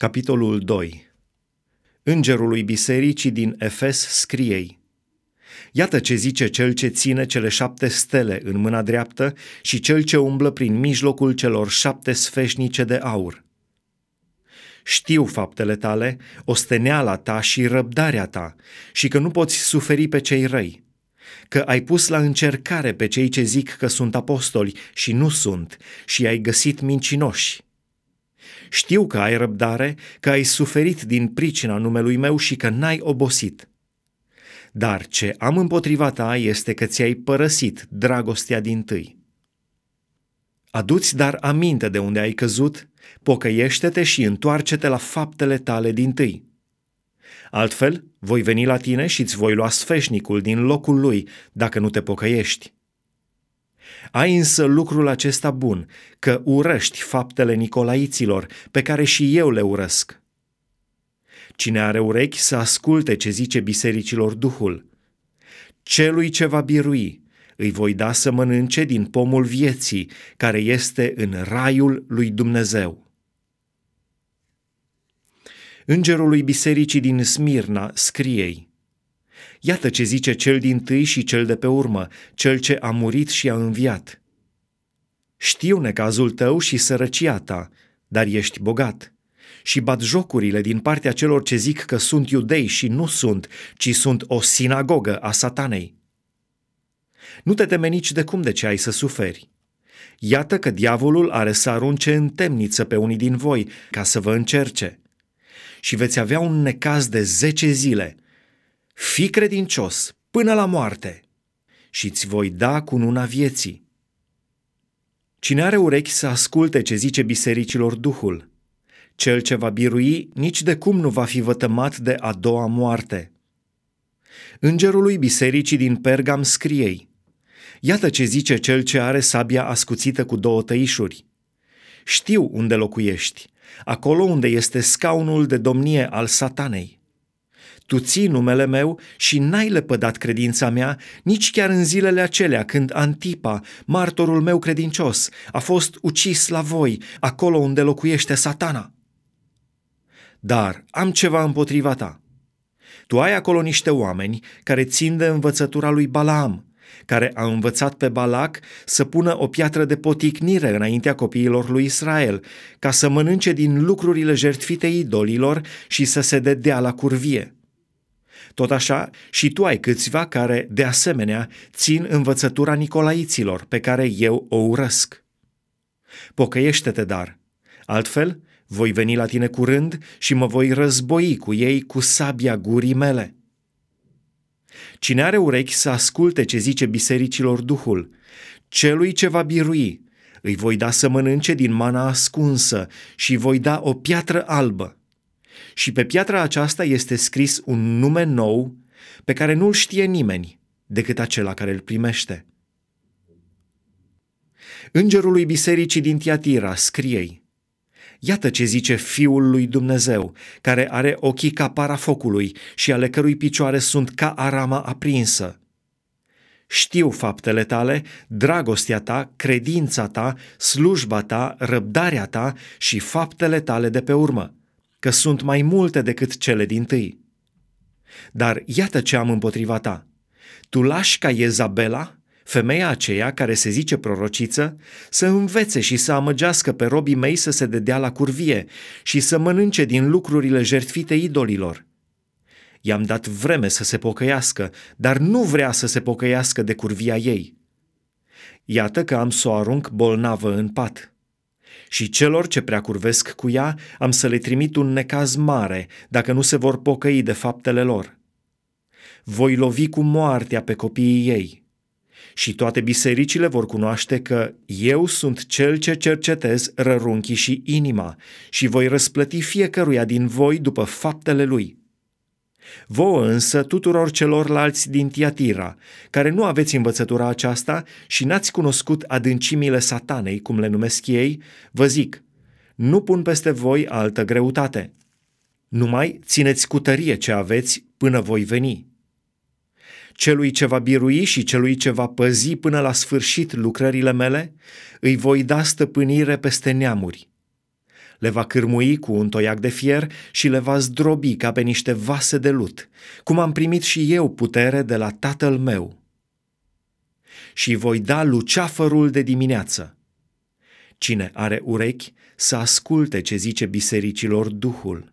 Capitolul 2 Îngerului bisericii din Efes scriei. Iată ce zice cel ce ține cele șapte stele în mâna dreaptă și cel ce umblă prin mijlocul celor șapte sfeșnice de aur. Știu faptele tale, osteneala ta și răbdarea ta și că nu poți suferi pe cei răi, că ai pus la încercare pe cei ce zic că sunt apostoli și nu sunt și ai găsit mincinoși știu că ai răbdare, că ai suferit din pricina numelui meu și că n-ai obosit. Dar ce am împotriva ta este că ți-ai părăsit dragostea din tâi. Aduți dar aminte de unde ai căzut, pocăiește-te și întoarce-te la faptele tale din tâi. Altfel, voi veni la tine și îți voi lua sfeșnicul din locul lui dacă nu te pocăiești. Ai însă lucrul acesta bun, că urăști faptele nicolaiților, pe care și eu le urăsc. Cine are urechi să asculte ce zice bisericilor Duhul. Celui ce va birui, îi voi da să mănânce din pomul vieții, care este în raiul lui Dumnezeu. Îngerului bisericii din Smirna scriei – Iată ce zice cel din tâi și cel de pe urmă, cel ce a murit și a înviat. Știu necazul tău și sărăcia ta, dar ești bogat. Și bat jocurile din partea celor ce zic că sunt iudei și nu sunt, ci sunt o sinagogă a satanei. Nu te teme nici de cum de ce ai să suferi. Iată că diavolul are să arunce în temniță pe unii din voi ca să vă încerce. Și veți avea un necaz de zece zile – Fii credincios până la moarte și îți voi da cununa vieții. Cine are urechi să asculte ce zice bisericilor Duhul, cel ce va birui nici de cum nu va fi vătămat de a doua moarte. Îngerului bisericii din Pergam scriei, Iată ce zice cel ce are sabia ascuțită cu două tăișuri. Știu unde locuiești, acolo unde este scaunul de domnie al satanei. Tu ții numele meu și n-ai lepădat credința mea nici chiar în zilele acelea când Antipa, martorul meu credincios, a fost ucis la voi, acolo unde locuiește satana. Dar am ceva împotriva ta. Tu ai acolo niște oameni care țin de învățătura lui Balaam, care a învățat pe Balac să pună o piatră de poticnire înaintea copiilor lui Israel, ca să mănânce din lucrurile jertfite idolilor și să se dedea la curvie. Tot așa, și tu ai câțiva care, de asemenea, țin învățătura nicolaiților, pe care eu o urăsc. Pocăiește-te, dar, altfel voi veni la tine curând și mă voi război cu ei cu sabia gurii mele. Cine are urechi să asculte ce zice bisericilor Duhul, celui ce va birui, îi voi da să mănânce din mana ascunsă și voi da o piatră albă și pe piatra aceasta este scris un nume nou pe care nu-l știe nimeni decât acela care îl primește. Îngerului bisericii din Tiatira scriei, Iată ce zice Fiul lui Dumnezeu, care are ochii ca para focului și ale cărui picioare sunt ca arama aprinsă. Știu faptele tale, dragostea ta, credința ta, slujba ta, răbdarea ta și faptele tale de pe urmă că sunt mai multe decât cele din tâi. Dar iată ce am împotriva ta. Tu lași ca Ezabela, femeia aceea care se zice prorociță, să învețe și să amăgească pe robii mei să se dedea la curvie și să mănânce din lucrurile jertfite idolilor. I-am dat vreme să se pocăiască, dar nu vrea să se pocăiască de curvia ei. Iată că am să o arunc bolnavă în pat și celor ce prea curvesc cu ea am să le trimit un necaz mare dacă nu se vor pocăi de faptele lor. Voi lovi cu moartea pe copiii ei. Și toate bisericile vor cunoaște că eu sunt cel ce cercetez rărunchii și inima și voi răsplăti fiecăruia din voi după faptele lui. Vouă însă tuturor celorlalți din Tiatira, care nu aveți învățătura aceasta și n-ați cunoscut adâncimile satanei, cum le numesc ei, vă zic, nu pun peste voi altă greutate. Numai țineți cu tărie ce aveți până voi veni. Celui ce va birui și celui ce va păzi până la sfârșit lucrările mele, îi voi da stăpânire peste neamuri. Le va cârmui cu un toiac de fier și le va zdrobi ca pe niște vase de lut, cum am primit și eu putere de la tatăl meu. Și voi da luceafărul de dimineață. Cine are urechi să asculte ce zice bisericilor Duhul.